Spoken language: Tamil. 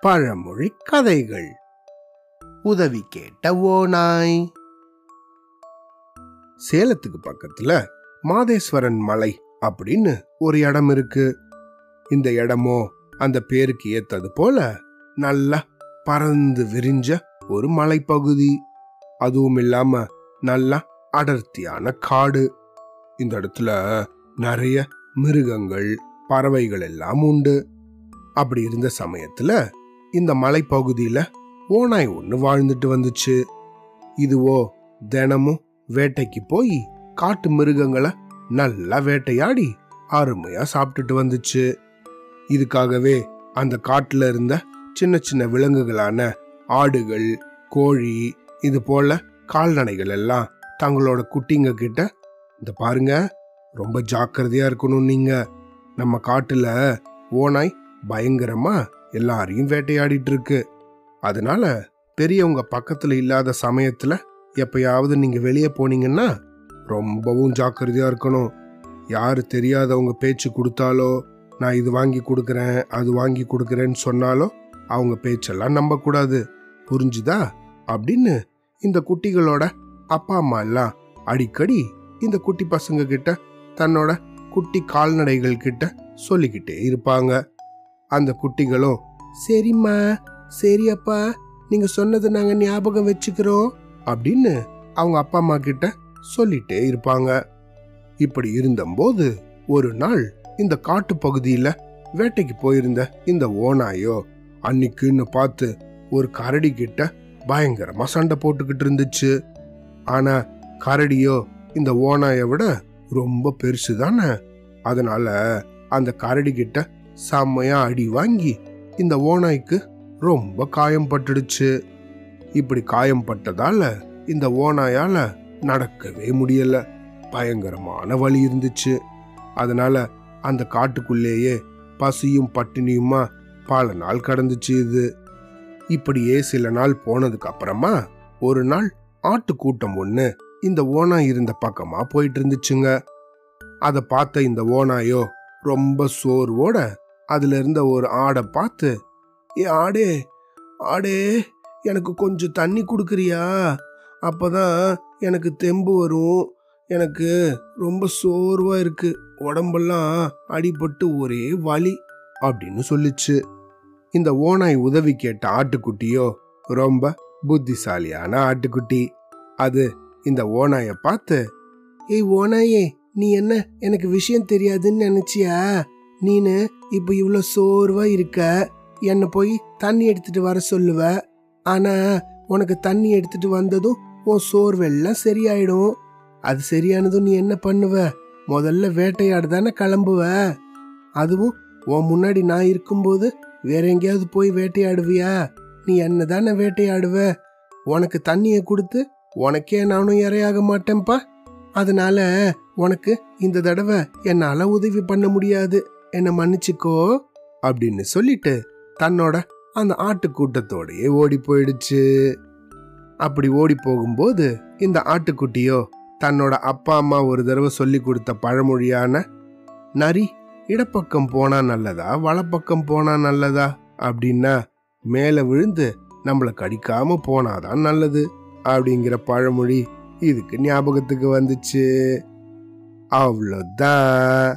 பழமொழி கதைகள். உதவி கேட்ட ஓநாய். சேலத்துக்கு பக்கத்துல மாதேஸ்வரன் மலை அப்படின்னு ஒரு இடம் இருக்கு. இந்த இடமோ அந்த பேருக்கு ஏத்தது போல நல்லா பறந்து விரிஞ்ச ஒரு மலைப்பகுதி. அதுவும் இல்லாம நல்லா அடர்த்தியான காடு. இந்த இடத்துல நிறைய மிருகங்கள் பறவைகள் எல்லாம் உண்டு. அப்படி இருந்த சமயத்துல இந்த மலைப்பகுதியில ஓநாய் ஒன்று வாழ்ந்துட்டு வந்துச்சு. இதுவோ தினமும் வேட்டைக்கு போய் காட்டு மிருகங்களை நல்லா வேட்டையாடி அருமையா சாப்பிட்டுட்டு வந்துச்சு. இதுக்காகவே அந்த காட்டுல இருந்த சின்ன சின்ன விலங்குகளான ஆடுகள் கோழி இது போல கால்நடைகள் எல்லாம் தங்களோட குட்டிங்க கிட்ட இந்த பாருங்க ரொம்ப ஜாக்கிரதையா இருக்கணும் நீங்க. நம்ம காட்டுல ஓனாய் பயங்கரமா எல்லாரையும் வேட்டையாடிட்டு இருக்கு அதனால பெரியவங்க பக்கத்துல இல்லாத சமயத்துல எப்பயாவது நீங்க வெளியே போனீங்கன்னா ரொம்பவும் ஜாக்கிரதையா இருக்கணும். யாரு தெரியாதவங்க பேச்சு கொடுத்தாலோ நான் இது வாங்கி கொடுக்குறேன் அது வாங்கி கொடுக்குறேன்னு சொன்னாலோ அவங்க பேச்செல்லாம் நம்பக்கூடாது. புரிஞ்சுதா? அப்படின்னு இந்த குட்டிகளோட அப்பா அம்மா எல்லாம் அடிக்கடி இந்த குட்டி பசங்க கிட்ட தன்னோட குட்டி கால்நடைகள் கிட்ட சொல்லிக்கிட்டே இருப்பாங்க. அந்த குட்டிகளும் சரிம்மா சரி அப்பா நீங்க சொன்னதை நாங்க ஞாபகம் வச்சுக்கிறோம் அப்படின்னு அவங்க அப்பா அம்மா கிட்ட சொல்லிட்டே இருப்பாங்க. இப்படி இருந்தபோது ஒரு நாள் இந்த காட்டு பகுதியில வேட்டைக்கு போயிருந்த இந்த ஓனாயோ அன்னைக்குன்னு பார்த்து ஒரு கரடி கிட்ட பயங்கரமா சண்டை போட்டுக்கிட்டு இருந்துச்சு. ஆனா கரடியோ இந்த ஓனாயை விட ரொம்ப பெருசு தானே? அதனால அந்த கரடி கிட்ட செம்மையா அடி வாங்கி இந்த ஓநாய்க்கு ரொம்ப காயம் பட்டுடுச்சு. இப்படி காயம் பட்டதால இந்த ஓநாயால நடக்கவே முடியல. பயங்கரமான வலி இருந்துச்சு. அதனால அந்த காட்டுக்குள்ளேயே பசியும் பட்டினியுமா பல நாள் கடந்துச்சு இது. இப்படியே சில நாள் போனதுக்கு அப்புறமா ஒரு நாள் ஆட்டு கூட்டம் ஒன்று இந்த ஓனாய் இருந்த பக்கமா போயிட்டு இருந்துச்சுங்க அதை பார்த்த இந்த ஓனாயோ ரொம்ப சோர்வோட அதுல இருந்த ஒரு ஆடை பார்த்து ஏ ஆடே ஆடே எனக்கு கொஞ்சம் தண்ணி கொடுக்குறியா? அப்போதான் எனக்கு தெம்பு வரும். எனக்கு ரொம்ப சோர்வாக இருக்கு. உடம்பெல்லாம் அடிபட்டு ஒரே வலி. அப்படின்னு சொல்லிச்சு. இந்த ஓனாய் உதவி கேட்ட ஆட்டுக்குட்டியோ ரொம்ப புத்திசாலியான ஆட்டுக்குட்டி. அது இந்த ஓனாய பார்த்து ஏய் ஓனாயே நீ என்ன? எனக்கு விஷயம் தெரியாதுன்னு நினைச்சியா? நீனு இப்ப இவ்வளோ சோர்வா இருக்க? என்னை போய் தண்ணி எடுத்துட்டு வர சொல்லுவ? ஆனா உனக்கு தண்ணி எடுத்துட்டு வந்ததும் உன் சோர்வெல்லாம் சரியாயிடும். அது சரியானதும் நீ என்ன பண்ணுவ? முதல்ல வேட்டையாட தானே கிளம்புவ? அதுவும் உன் முன்னாடி நான் இருக்கும்போது வேற எங்கேயாவது போய் வேட்டையாடுவியா? நீ என்ன தானே வேட்டையாடுவ? உனக்கு தண்ணியை கொடுத்து உனக்கே நானும் இரையாக மாட்டேன்ப்பா. அதனால உனக்கு இந்த தடவை என்னால் உதவி பண்ண முடியாது. என்னை மன்னிச்சுக்கோ. அப்படின்னு சொல்லிட்டு தன்னோட அந்த ஆட்டுக்கூட்டத்தோடையே ஓடி போயிடுச்சு. அப்படி ஓடி போகும்போது இந்த ஆட்டுக்குட்டியோ தன்னோட அப்பா அம்மா ஒரு தடவை சொல்லி கொடுத்த பழமொழியான நரி இடப்பக்கம் போனா நல்லதா வலப்பக்கம் போனா நல்லதா அப்படின்னா மேலே விழுந்து நம்மள கடிக்காம போனாதான் நல்லது. அப்படிங்கிற பழமொழி இதுக்கு ஞாபகத்துக்கு வந்துச்சு. அவ்வளோதான்.